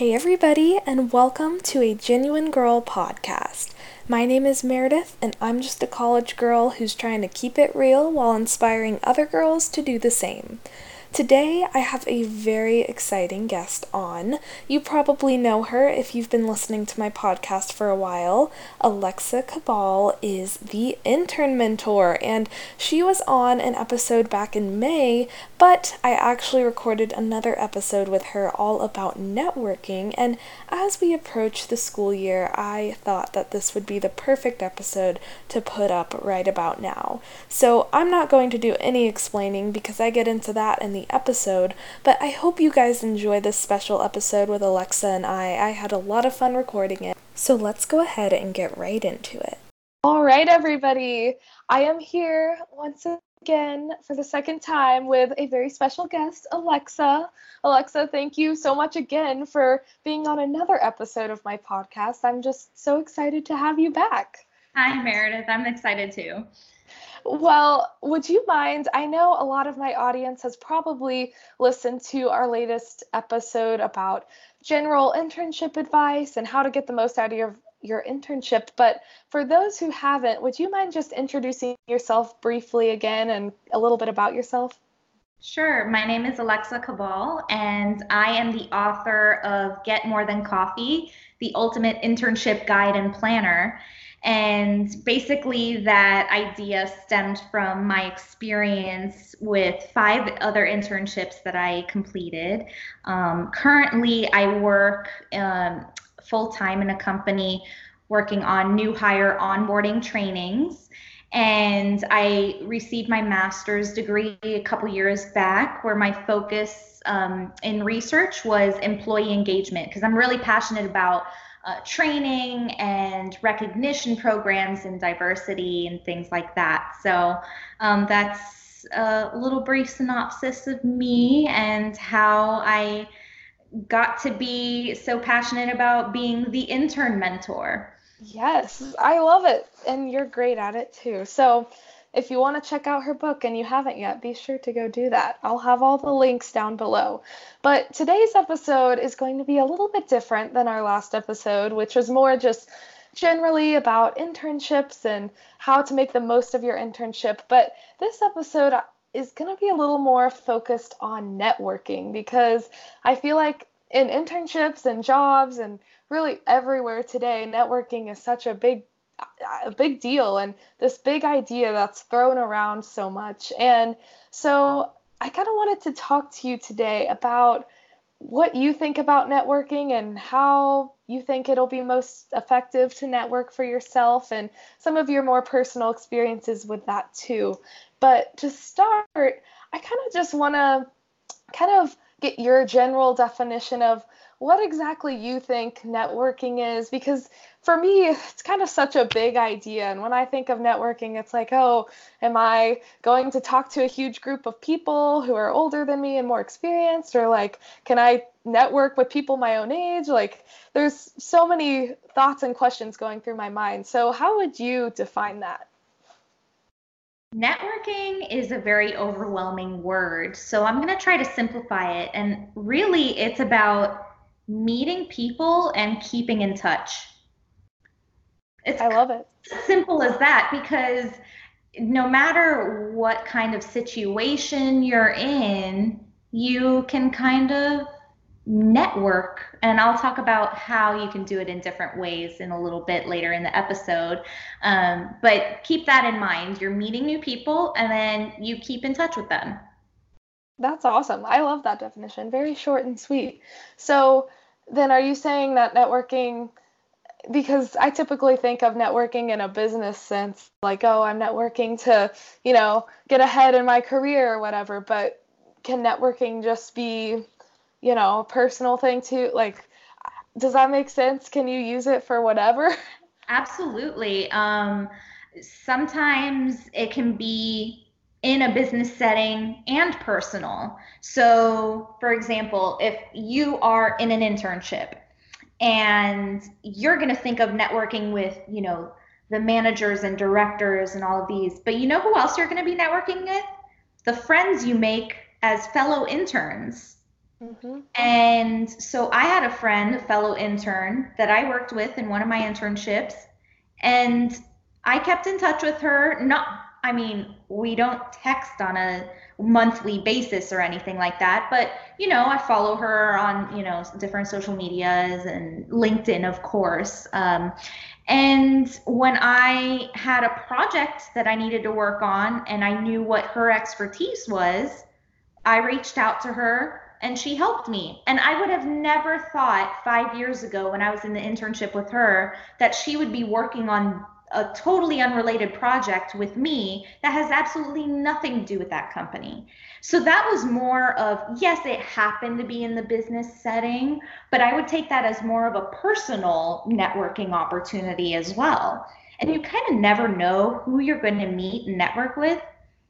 Hey, everybody, and welcome to a Genuine Girl podcast. My name is Meredith, and I'm just a college girl who's trying to keep it real while inspiring other girls to do the same. Today, I have a very exciting guest on. You probably know her if you've been listening to my podcast for a while. Alexa Cabal is the intern mentor, and she was on an episode back in May, but I actually recorded another episode with her all about networking. And as we approach the school year, I thought that this would be the perfect episode to put up right about now. So I'm not going to do any explaining because I get into that in the the episode, but I hope you guys enjoy this special episode with Alexa and I. I had a lot of fun recording it, so let's go ahead and get right into it. All right, everybody. I am here once again for the second time with a very special guest, Alexa. Alexa, thank you so much again for being on another episode of my podcast. I'm just so excited to have you back. Hi, Meredith. I'm excited too. Well, would you mind? I know a lot of my audience has probably listened to our latest episode about general internship advice and how to get the most out of your your internship, but for those who haven't, would you mind just introducing yourself briefly again and a little bit about yourself? Sure. My name is Alexa Cabal, and I am the author of Get More Than Coffee, the ultimate internship guide and planner. And basically, that idea stemmed from my experience with five other internships that I completed. Um, currently, I work um, full time in a company working on new hire onboarding trainings. And I received my master's degree a couple years back, where my focus um, in research was employee engagement, because I'm really passionate about uh, training and recognition programs and diversity and things like that. So um, that's a little brief synopsis of me and how I got to be so passionate about being the intern mentor. Yes, I love it. And you're great at it too. So, if you want to check out her book and you haven't yet, be sure to go do that. I'll have all the links down below. But today's episode is going to be a little bit different than our last episode, which was more just generally about internships and how to make the most of your internship. But this episode uh, is going to be a little more focused on networking because I feel like in internships and jobs and really everywhere today, networking is such a big a big deal and this big idea that's thrown around so much. And so I kind of wanted to talk to you today about what you think about networking and how you think it'll be most effective to network for yourself and some of your more personal experiences with that too. But to start, I kind of just want to kind of get your general definition of what exactly you think networking is because for me it's kind of such a big idea. And when i think of networking it's like oh am i going to talk to a huge group of people who are older than me and more experienced? Or like can i network with people my own age? Like there's so many thoughts and questions going through my mind. So how would you define that? Networking is a very overwhelming word, so I'm going to try to simplify it. And really, it's about meeting people and keeping in touch. It's I love it. Simple as that because no matter what kind of situation you're in, you can kind of network. And i'll talk about how you can do it in different ways in a little bit later in the episode. Um, but keep that in mind. You're meeting new people and then you keep in touch with them. That's awesome. I love that definition. Very short and sweet. So then are you saying that networking because I typically think of networking in a business sense, like, oh, I'm networking to, you know, get ahead in my career or whatever. But can networking just be, you know, a personal thing too? Like, does that make sense? Can you use it for whatever? Absolutely. Um, sometimes it can be in a business setting and personal. So, for example, if you are in an internship and you're going to think of networking with, you know, the managers and directors and all of these, but you know who else you're going to be networking with? The friends you make as fellow interns. Mm-hmm. And so I had a friend, a fellow intern that I worked with in one of my internships, and I kept in touch with her. Not, I mean, we don't text on a monthly basis or anything like that, but you know, I follow her on you know different social medias and LinkedIn, of course. Um, and when I had a project that I needed to work on, and I knew what her expertise was, I reached out to her and she helped me. And I would have never thought five years ago when I was in the internship with her that she would be working on a totally unrelated project with me that has absolutely nothing to do with that company. So that was more of, yes, it happened to be in the business setting, but I would take that as more of a personal networking opportunity as well. And you kind of never know who you're going to meet and network with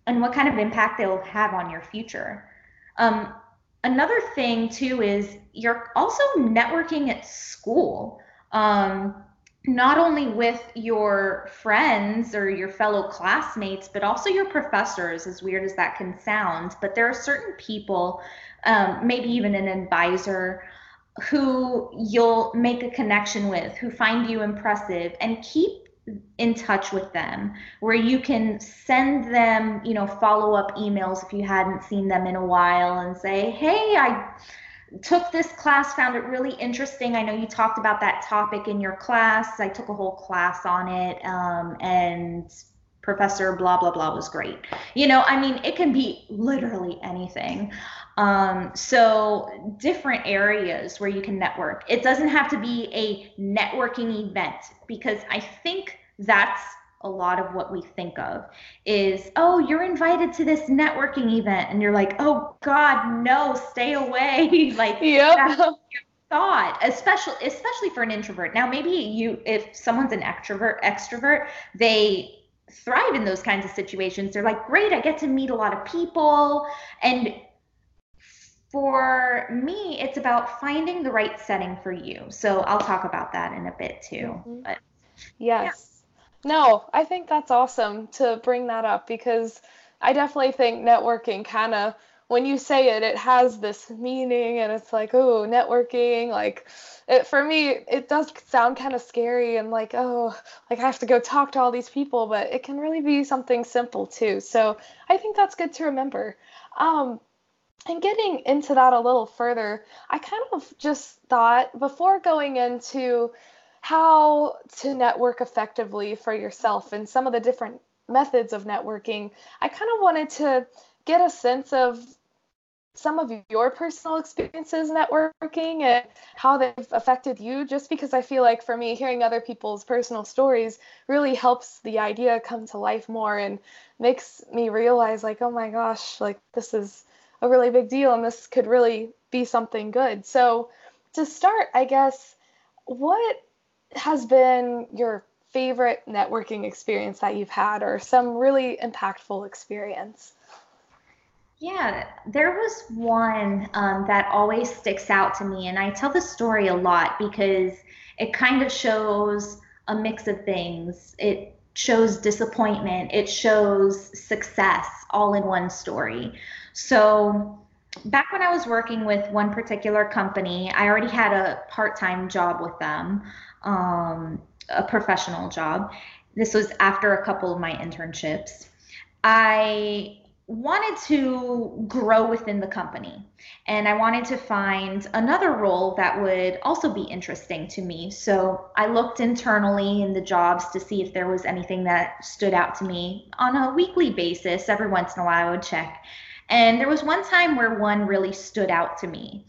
and what kind of impact they'll have on your future. Um, another thing too is you're also networking at school um, not only with your friends or your fellow classmates but also your professors as weird as that can sound. But there are certain people um, maybe even an advisor who you'll make a connection with who find you impressive and keep in touch with them where you can send them you know follow up emails if you hadn't seen them in a while and say hey i took this class found it really interesting. I know you talked about that topic in your class. I took a whole class on it um, and professor blah blah blah was great. You know i mean it can be literally anything. Um, so different areas where you can network. It doesn't have to be a networking event because i think that's a lot of what we think of is oh you're invited to this networking event. And you're like oh god no stay away. Like yep. thought especially especially for an introvert. Now maybe you if someone's an extrovert extrovert they thrive in those kinds of situations. They're like great i get to meet a lot of people. And for me it's about finding the right setting for you. So i'll talk about that in a bit too. Mm-hmm. but yes no, I think that's awesome to bring that up because I definitely think networking kind of, when you say it, it has this meaning and it's like, oh, networking. Like, it, for me, it does sound kind of scary and like, oh, like I have to go talk to all these people, but it can really be something simple too. So I think that's good to remember. Um, and getting into that a little further, I kind of just thought before going into how to network effectively for yourself and some of the different methods of networking, I kind of wanted to get a sense of some of your personal experiences networking and how they've affected you just because I feel like for me hearing other people's personal stories really helps the idea come to life more and makes me realize like oh my gosh like this is a really big deal and this could really be something good. So to start, I guess what has been your favorite networking experience that you've had or some really impactful experience? Yeah, there was one um, that always sticks out to me, and I tell the story a lot because it kind of shows a mix of things. It shows disappointment, it shows success all in one story. So, back when I was working with one particular company, I already had a part time job with them um, a professional job. This was after a couple of my internships. I wanted to grow within the company and I wanted to find another role that would also be interesting to me. So I looked internally in the jobs to see if there was anything that stood out to me on a weekly basis. Every once in a while, I would check. And there was one time where one really stood out to me.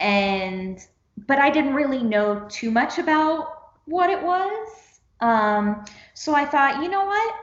And but I didn't really know too much about what it was. Um, so I thought, you know what?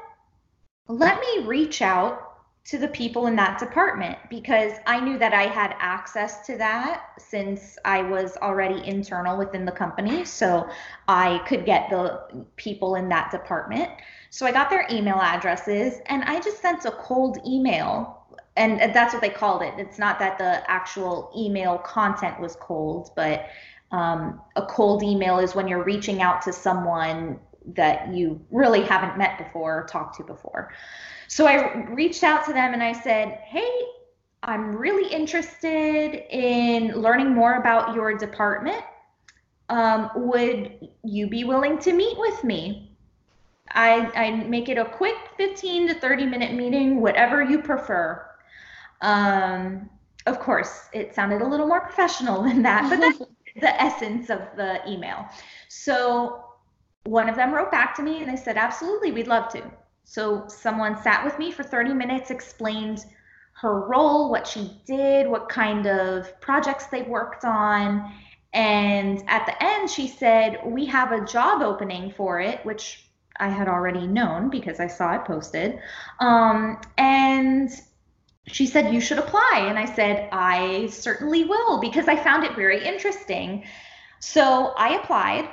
Let me reach out to the people in that department because I knew that I had access to that since I was already internal within the company. So I could get the people in that department. So I got their email addresses and I just sent a cold email. And that's what they called it. It's not that the actual email content was cold, but um, a cold email is when you're reaching out to someone that you really haven't met before or talked to before. So I reached out to them and I said, Hey, I'm really interested in learning more about your department. Um, would you be willing to meet with me? I, I make it a quick 15 to 30 minute meeting, whatever you prefer. Um, of course, it sounded a little more professional than that, but that's the essence of the email. So one of them wrote back to me and they said, absolutely, we'd love to. So someone sat with me for 30 minutes, explained her role, what she did, what kind of projects they worked on. And at the end, she said, We have a job opening for it, which I had already known because I saw it posted. Um, and she said, You should apply. And I said, I certainly will because I found it very interesting. So I applied.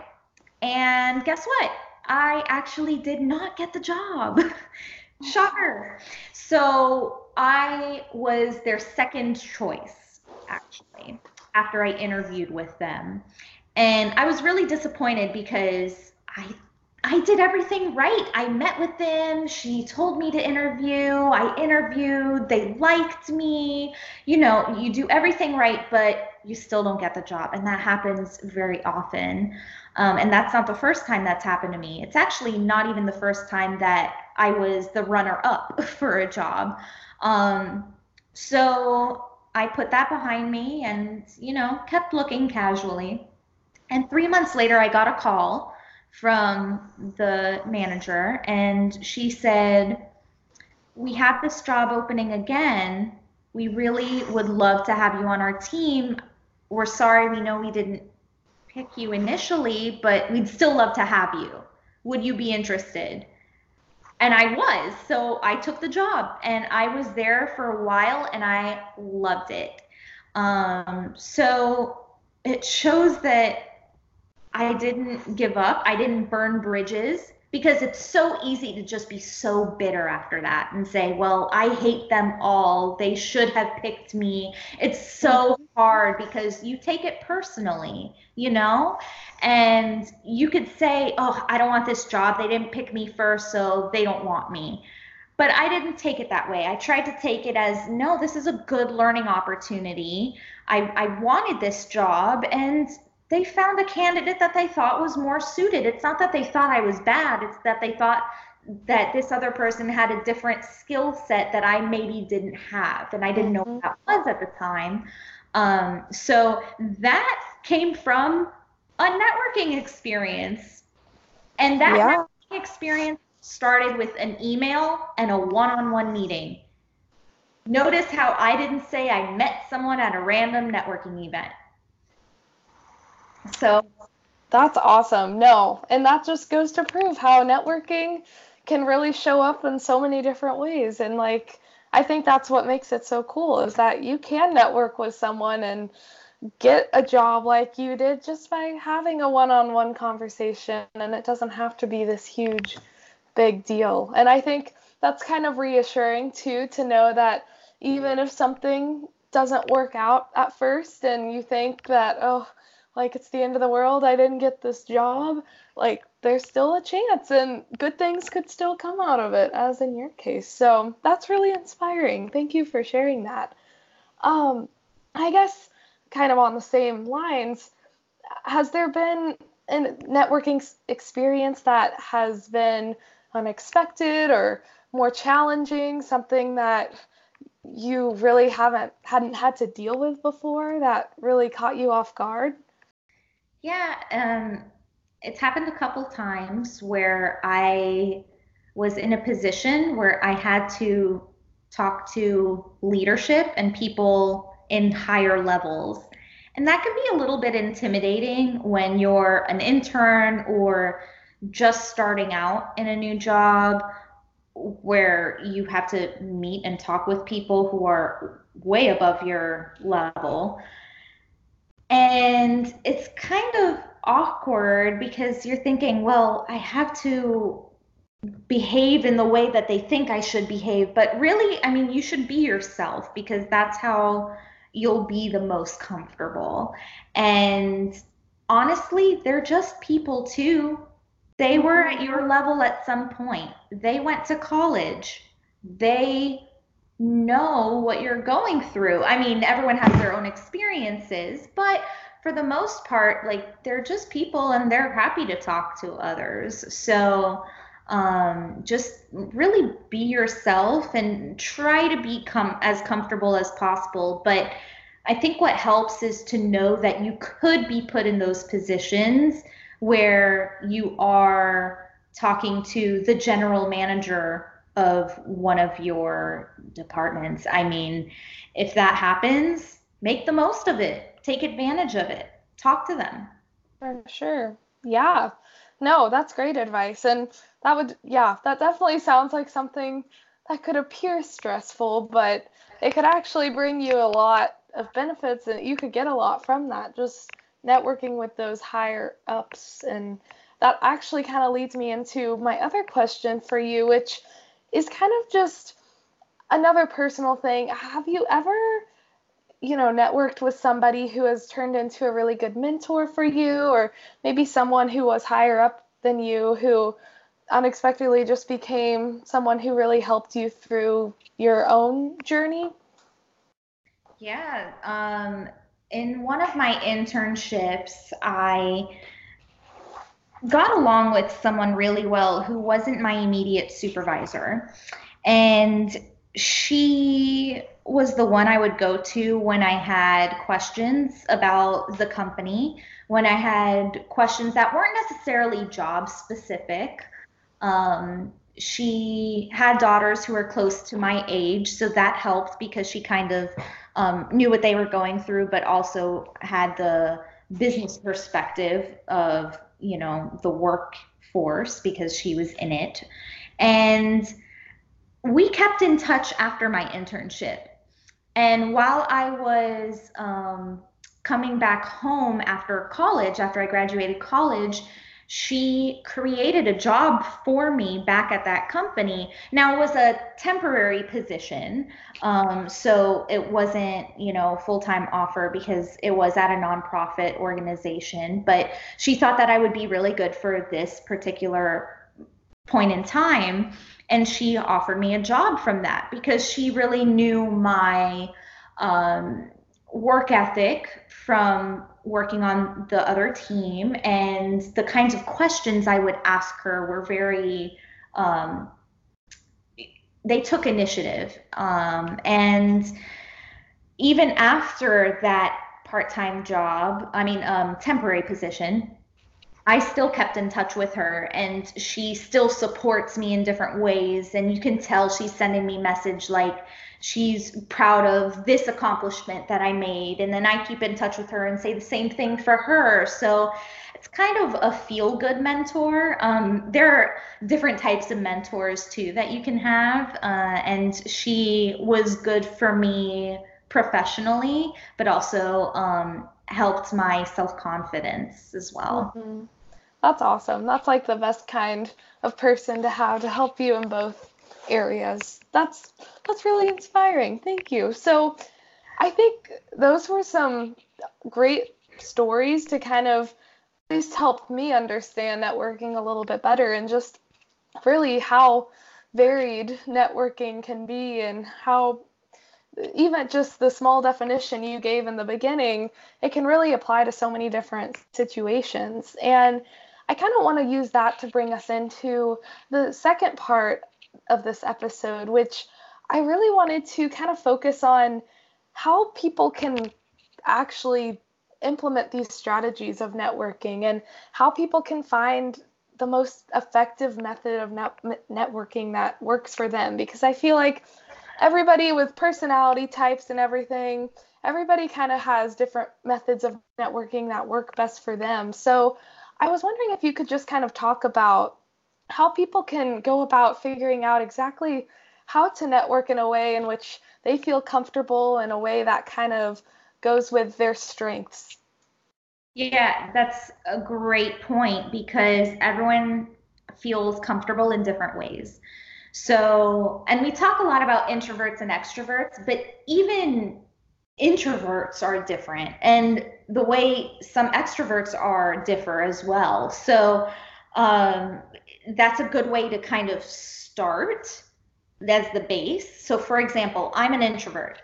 And guess what? I actually did not get the job. Shocker. So I was their second choice, actually, after I interviewed with them. And I was really disappointed because I I did everything right. I met with them. She told me to interview. I interviewed. They liked me. You know, you do everything right, but you still don't get the job. And that happens very often. Um, and that's not the first time that's happened to me. It's actually not even the first time that I was the runner up for a job. Um, so I put that behind me and, you know, kept looking casually. And three months later, I got a call from the manager, and she said, We have this job opening again. We really would love to have you on our team. We're sorry, we know we didn't pick you initially, but we'd still love to have you. Would you be interested? And I was. So I took the job and I was there for a while and I loved it. Um, so it shows that I didn't give up. I didn't burn bridges because it's so easy to just be so bitter after that and say, well, I hate them all. They should have picked me. It's so hard because you take it personally, you know? And you could say, oh, I don't want this job. They didn't pick me first, so they don't want me. But I didn't take it that way. I tried to take it as, no, this is a good learning opportunity. I, I wanted this job, and they found a candidate that they thought was more suited. It's not that they thought I was bad, it's that they thought that this other person had a different skill set that I maybe didn't have, and I didn't know what that was at the time. Um, so that came from a networking experience, and that yeah. networking experience started with an email and a one-on-one meeting. Notice how I didn't say I met someone at a random networking event. So that's awesome. No, and that just goes to prove how networking can really show up in so many different ways. And like, I think that's what makes it so cool is that you can network with someone and get a job like you did just by having a one on one conversation. And it doesn't have to be this huge, big deal. And I think that's kind of reassuring too to know that even if something doesn't work out at first and you think that, oh, like it's the end of the world i didn't get this job like there's still a chance and good things could still come out of it as in your case. So that's really inspiring. Thank you for sharing that. Um i guess kind of on the same lines has there been a networking experience that has been unexpected or more challenging something that you really haven't hadn't had to deal with before that really caught you off guard yeah, um, it's happened a couple times where I was in a position where I had to talk to leadership and people in higher levels. And that can be a little bit intimidating when you're an intern or just starting out in a new job where you have to meet and talk with people who are way above your level. And it's kind of awkward because you're thinking, well, I have to behave in the way that they think I should behave. But really, I mean, you should be yourself because that's how you'll be the most comfortable. And honestly, they're just people too. They were at your level at some point. They went to college. They know what you're going through. I mean, everyone has their own experiences, but for the most part, like they're just people and they're happy to talk to others. So um, just really be yourself and try to become as comfortable as possible. But I think what helps is to know that you could be put in those positions where you are talking to the general manager of one of your departments. I mean, if that happens, make the most of it, take advantage of it, talk to them. For sure. Yeah. No, that's great advice. And that would, yeah, that definitely sounds like something that could appear stressful, but it could actually bring you a lot of benefits and you could get a lot from that. Just networking with those higher ups. And that actually kind of leads me into my other question for you, which is kind of just another personal thing. Have you ever, you know, networked with somebody who has turned into a really good mentor for you, or maybe someone who was higher up than you who unexpectedly just became someone who really helped you through your own journey? Yeah. Um, in one of my internships, I got along with someone really well who wasn't my immediate supervisor. And she was the one I would go to when I had questions about the company, when I had questions that weren't necessarily job specific. Um, she had daughters who were close to my age, so that helped because she kind of um, knew what they were going through, but also had the business perspective of you know the workforce because she was in it. And we kept in touch after my internship. And while i was um, coming back home after college after i graduated college she created a job for me back at that company. Now it was a temporary position, um, so it wasn't, you know, full time offer because it was at a nonprofit organization. But she thought that I would be really good for this particular point in time, and she offered me a job from that because she really knew my um, work ethic from working on the other team and the kinds of questions I would ask her were very um, they took initiative um, and even after that part-time job I mean um, temporary position I still kept in touch with her and she still supports me in different ways and you can tell she's sending me message like she's proud of this accomplishment that I made. And then I keep in touch with her and say the same thing for her. So it's kind of a feel good mentor. Um, there are different types of mentors too that you can have. Uh, and she was good for me professionally, but also um, helped my self confidence as well. Mm-hmm. That's awesome. That's like the best kind of person to have to help you in both areas. That's that's really inspiring. Thank you. So I think those were some great stories to kind of at least help me understand networking a little bit better and just really how varied networking can be and how even just the small definition you gave in the beginning, it can really apply to so many different situations. And I kind of want to use that to bring us into the second part of this episode, which I really wanted to kind of focus on how people can actually implement these strategies of networking and how people can find the most effective method of net- networking that works for them because I feel like everybody with personality types and everything everybody kind of has different methods of networking that work best for them. So I was wondering if you could just kind of talk about how people can go about figuring out exactly how to network in a way in which they feel comfortable in a way that kind of goes with their strengths. Yeah, that's a great point because everyone feels comfortable in different ways. So, and we talk a lot about introverts and extroverts, but even introverts are different and the way some extroverts are differ as well. So, um, that's a good way to kind of start as the base. So, for example, I'm an introvert,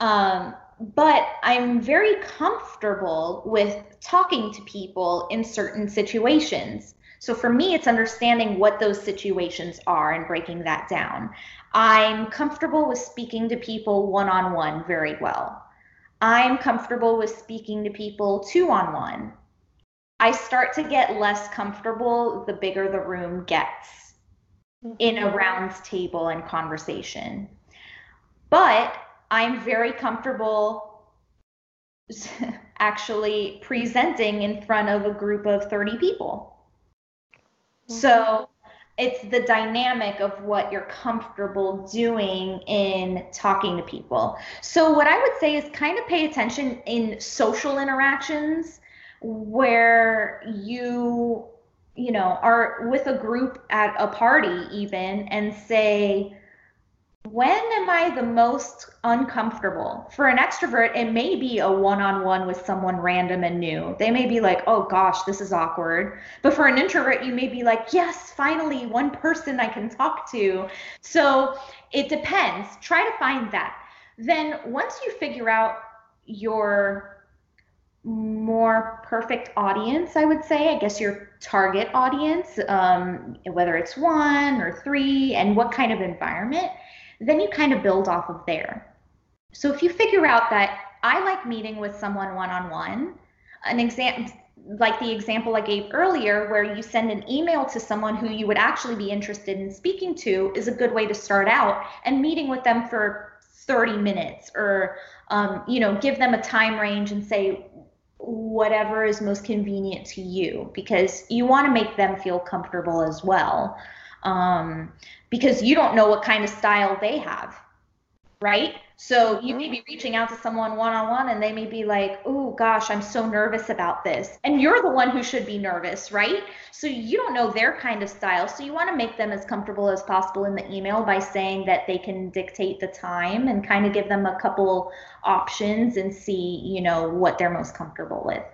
um, but I'm very comfortable with talking to people in certain situations. So, for me, it's understanding what those situations are and breaking that down. I'm comfortable with speaking to people one on one very well. I'm comfortable with speaking to people two on one. I start to get less comfortable the bigger the room gets in a mm-hmm. round table and conversation. But I'm very comfortable actually presenting in front of a group of 30 people. Mm-hmm. So it's the dynamic of what you're comfortable doing in talking to people. So, what I would say is kind of pay attention in social interactions where you you know, are with a group at a party even and say, when am I the most uncomfortable? For an extrovert, it may be a one on one with someone random and new. They may be like, oh gosh, this is awkward. But for an introvert, you may be like, yes, finally, one person I can talk to. So it depends. Try to find that. Then once you figure out your more perfect audience, I would say. I guess your target audience, um, whether it's one or three, and what kind of environment, then you kind of build off of there. So if you figure out that I like meeting with someone one on one, an example like the example I gave earlier, where you send an email to someone who you would actually be interested in speaking to, is a good way to start out. And meeting with them for 30 minutes, or um, you know, give them a time range and say, whatever is most convenient to you because you want to make them feel comfortable as well um, because you don't know what kind of style they have right so you may be reaching out to someone one on one and they may be like, oh gosh, I'm so nervous about this. And you're the one who should be nervous, right? So you don't know their kind of style. So you want to make them as comfortable as possible in the email by saying that they can dictate the time and kind of give them a couple options and see, you know, what they're most comfortable with.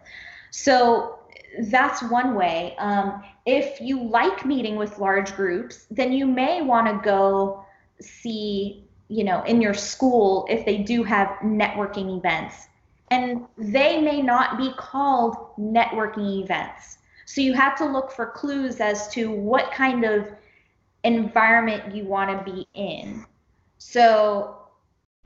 So that's one way. Um, if you like meeting with large groups, then you may want to go see you know, in your school if they do have networking events. And they may not be called networking events. So you have to look for clues as to what kind of environment you want to be in. So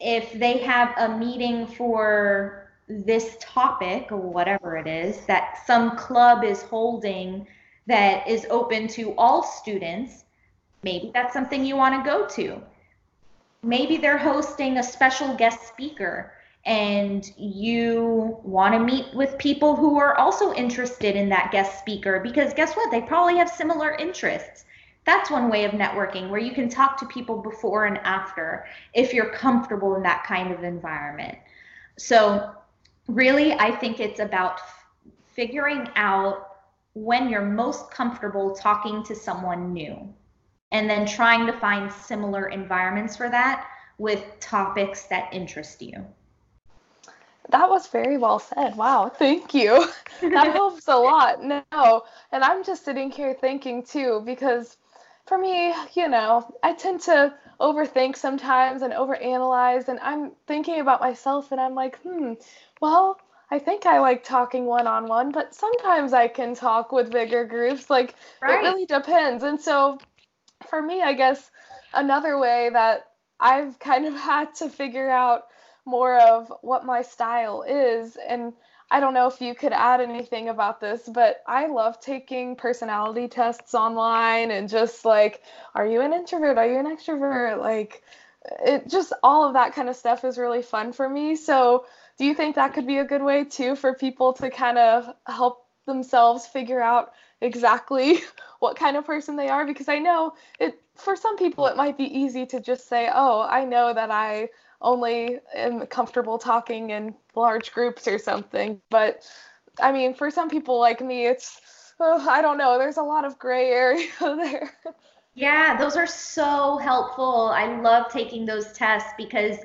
if they have a meeting for this topic or whatever it is that some club is holding that is open to all students, maybe that's something you want to go to maybe they're hosting a special guest speaker and you want to meet with people who are also interested in that guest speaker because guess what? They probably have similar interests. That's one way of networking where you can talk to people before and after if you're comfortable in that kind of environment. So, really, I think it's about figuring out when you're most comfortable talking to someone new and then trying to find similar environments for that with topics that interest you. That was very well said. Wow, thank you. that helps a lot. No, and I'm just sitting here thinking too, because for me, you know, I tend to overthink sometimes and overanalyze, and I'm thinking about myself and I'm like, hmm, well, I think I like talking one on one, but sometimes I can talk with bigger groups. Like, right. it really depends. And so for me, I guess another way that I've kind of had to figure out more of what my style is. And I don't know if you could add anything about this, but I love taking personality tests online and just like, are you an introvert? Are you an extrovert? Like, it just all of that kind of stuff is really fun for me. So, do you think that could be a good way too for people to kind of help themselves figure out exactly what kind of person they are because I know it for some people it might be easy to just say, "Oh, I know that I only am comfortable talking in large groups or something." But I mean, for some people like me, it's oh, I don't know, there's a lot of gray area there. Yeah, those are so helpful. I love taking those tests because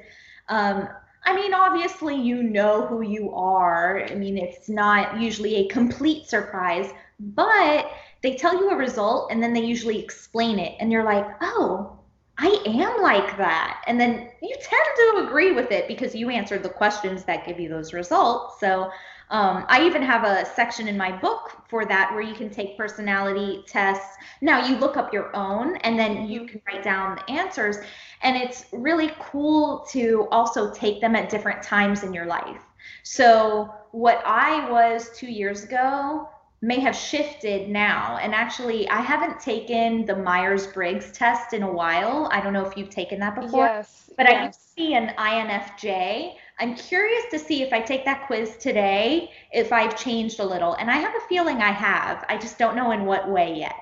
um, I mean, obviously, you know who you are. I mean, it's not usually a complete surprise, but they tell you a result and then they usually explain it and you're like oh I am like that. And then you tend to agree with it because you answered the questions that give you those results. So um, I even have a section in my book for that where you can take personality tests. Now you look up your own and then you can write down the answers. And it's really cool to also take them at different times in your life. So, what I was two years ago may have shifted now. And actually, I haven't taken the Myers Briggs test in a while. I don't know if you've taken that before. Yes. But yes. I used to be an INFJ. I'm curious to see if I take that quiz today, if I've changed a little. And I have a feeling I have. I just don't know in what way yet.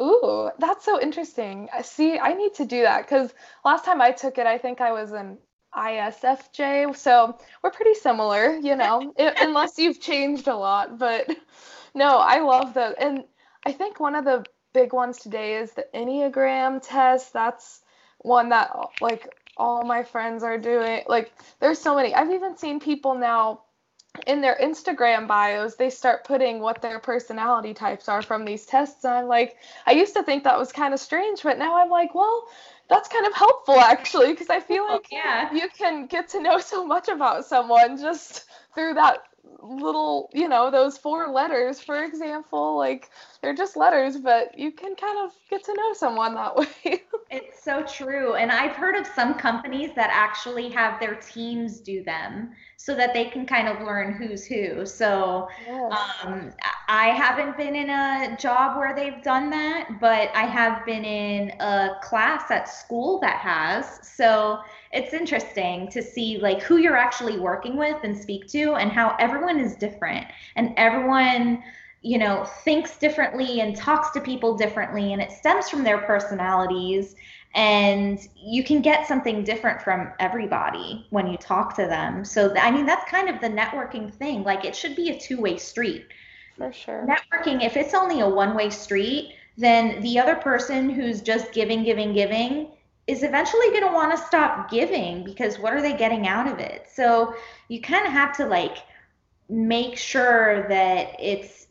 Ooh, that's so interesting. See, I need to do that because last time I took it, I think I was an ISFJ. So we're pretty similar, you know, it, unless you've changed a lot. But no, I love the, and I think one of the big ones today is the Enneagram test. That's one that like all my friends are doing. Like there's so many. I've even seen people now in their Instagram bios, they start putting what their personality types are from these tests. And I'm like, I used to think that was kind of strange, but now I'm like, well, that's kind of helpful actually because I feel like yeah. you can get to know so much about someone just through that little, you know, those four letters, for example. Like they're just letters, but you can kind of get to know someone that way. it's so true. And I've heard of some companies that actually have their teams do them so that they can kind of learn who's who. So yes. um, I haven't been in a job where they've done that, but I have been in a class at school that has. So it's interesting to see like who you're actually working with and speak to and how everyone is different. And everyone you know thinks differently and talks to people differently and it stems from their personalities. And you can get something different from everybody when you talk to them. So i mean that's kind of the networking thing. Like it should be a two-way street. For sure. Networking if it's only a one-way street then the other person who's just giving giving giving is eventually going to want to stop giving because what are they getting out of it so you kind of have to like make sure that it's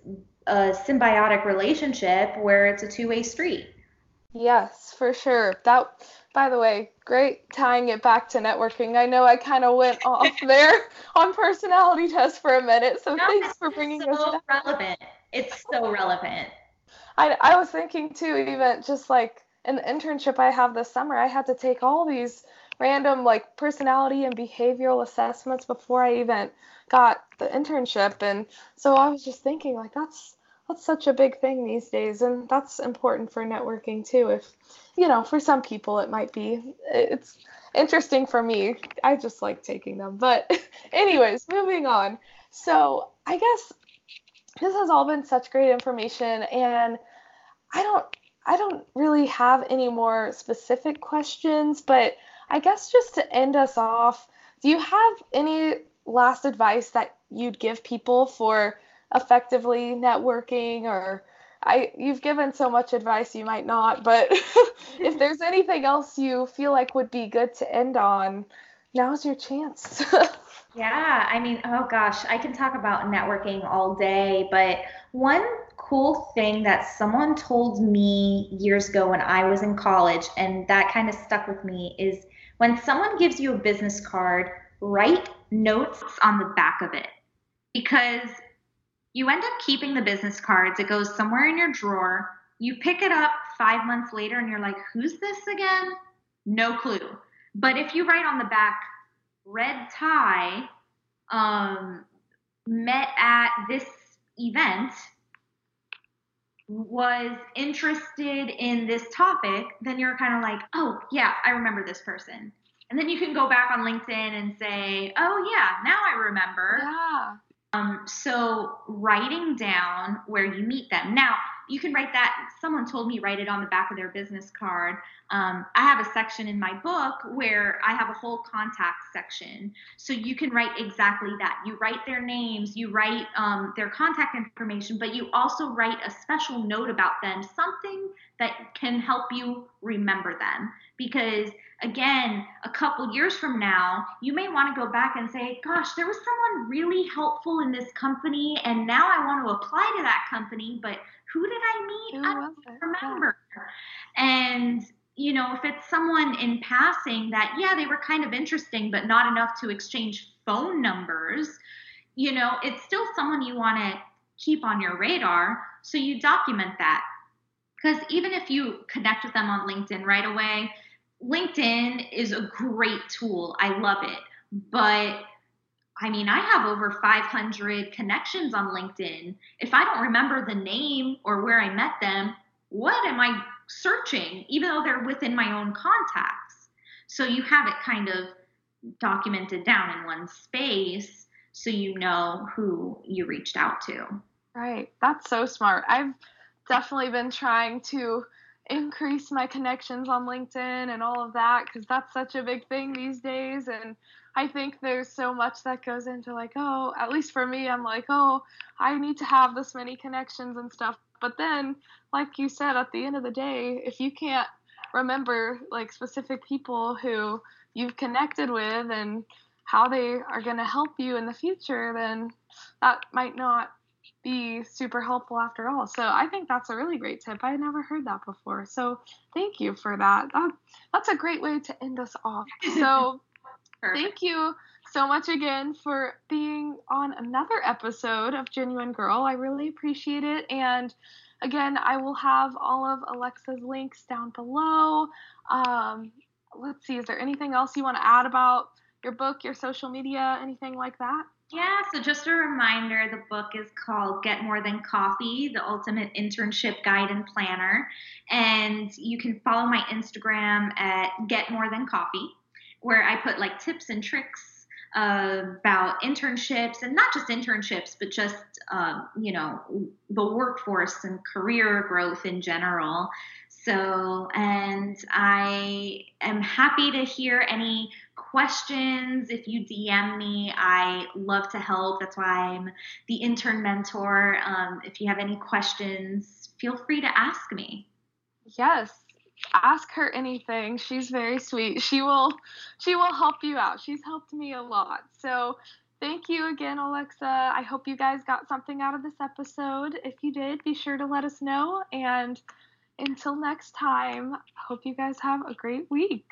a symbiotic relationship where it's a two-way street Yes, for sure. That, by the way, great tying it back to networking. I know I kind of went off there on personality tests for a minute, so no, thanks for bringing so us. So relevant. It's so relevant. I I was thinking too, even just like in the internship I have this summer, I had to take all these random like personality and behavioral assessments before I even got the internship, and so I was just thinking like that's that's such a big thing these days and that's important for networking too. If you know for some people it might be it's interesting for me. I just like taking them. But anyways moving on. So i guess this has all been such great information and i don't i don't really have any more specific questions but i guess just to end us off do you have any last advice that you'd give people for effectively networking or I you've given so much advice you might not, but if there's anything else you feel like would be good to end on, now's your chance. yeah, I mean, oh gosh, I can talk about networking all day, but one cool thing that someone told me years ago when I was in college and that kind of stuck with me is when someone gives you a business card, write notes on the back of it. Because you end up keeping the business cards. It goes somewhere in your drawer. You pick it up five months later and you're like, who's this again? No clue. But if you write on the back, red tie, um, met at this event, was interested in this topic, then you're kind of like, oh, yeah, I remember this person. And then you can go back on LinkedIn and say, oh, yeah, now I remember. Yeah. Um, so writing down where you meet them. Now, you can write that. Someone told me write it on the back of their business card. Um, I have a section in my book where I have a whole contact section. So you can write exactly that. You write their names, you write um, their contact information, but you also write a special note about them, something that can help you remember them. Because again, a couple years from now, you may want to go back and say, gosh, there was someone really helpful in this company, and now I want to apply to that company, but who did I meet? I oh, don't remember. And you know, if it's someone in passing that, yeah, they were kind of interesting, but not enough to exchange phone numbers, you know, it's still someone you want to keep on your radar. So you document that. Because even if you connect with them on LinkedIn right away, LinkedIn is a great tool. I love it. But I mean, I have over 500 connections on LinkedIn. If I don't remember the name or where I met them, what am I searching, even though they're within my own contacts? So you have it kind of documented down in one space so you know who you reached out to. Right. That's so smart. I've definitely been trying to increase my connections on LinkedIn and all of that because that's such a big thing these days. And I think there's so much that goes into like, oh, at least for me, I'm like, oh, I need to have this many connections and stuff. But then, like you said, at the end of the day, if you can't remember like specific people who you've connected with and how they are going to help you in the future, then that might not be super helpful after all. So I think that's a really great tip. I never heard that before. So thank you for that. that that's a great way to end us off. So thank you so much again for being on another episode of Genuine Girl. I really appreciate it. And again, I will have all of Alexa's links down below. Um, let's see, is there anything else you want to add about your book, your social media, anything like that? Yeah, so just a reminder the book is called Get More Than Coffee, the ultimate internship guide and planner. And you can follow my Instagram at Get More Than Coffee, where I put like tips and tricks uh, about internships and not just internships, but just, um, you know, the workforce and career growth in general. So, and I am happy to hear any questions. If you DM me, I love to help. That's why I'm the intern mentor. Um, if you have any questions, feel free to ask me. Yes, ask her anything. She's very sweet. She will she will help you out. She's helped me a lot. So thank you again, Alexa. I hope you guys got something out of this episode. If you did, be sure to let us know and until next time, hope you guys have a great week.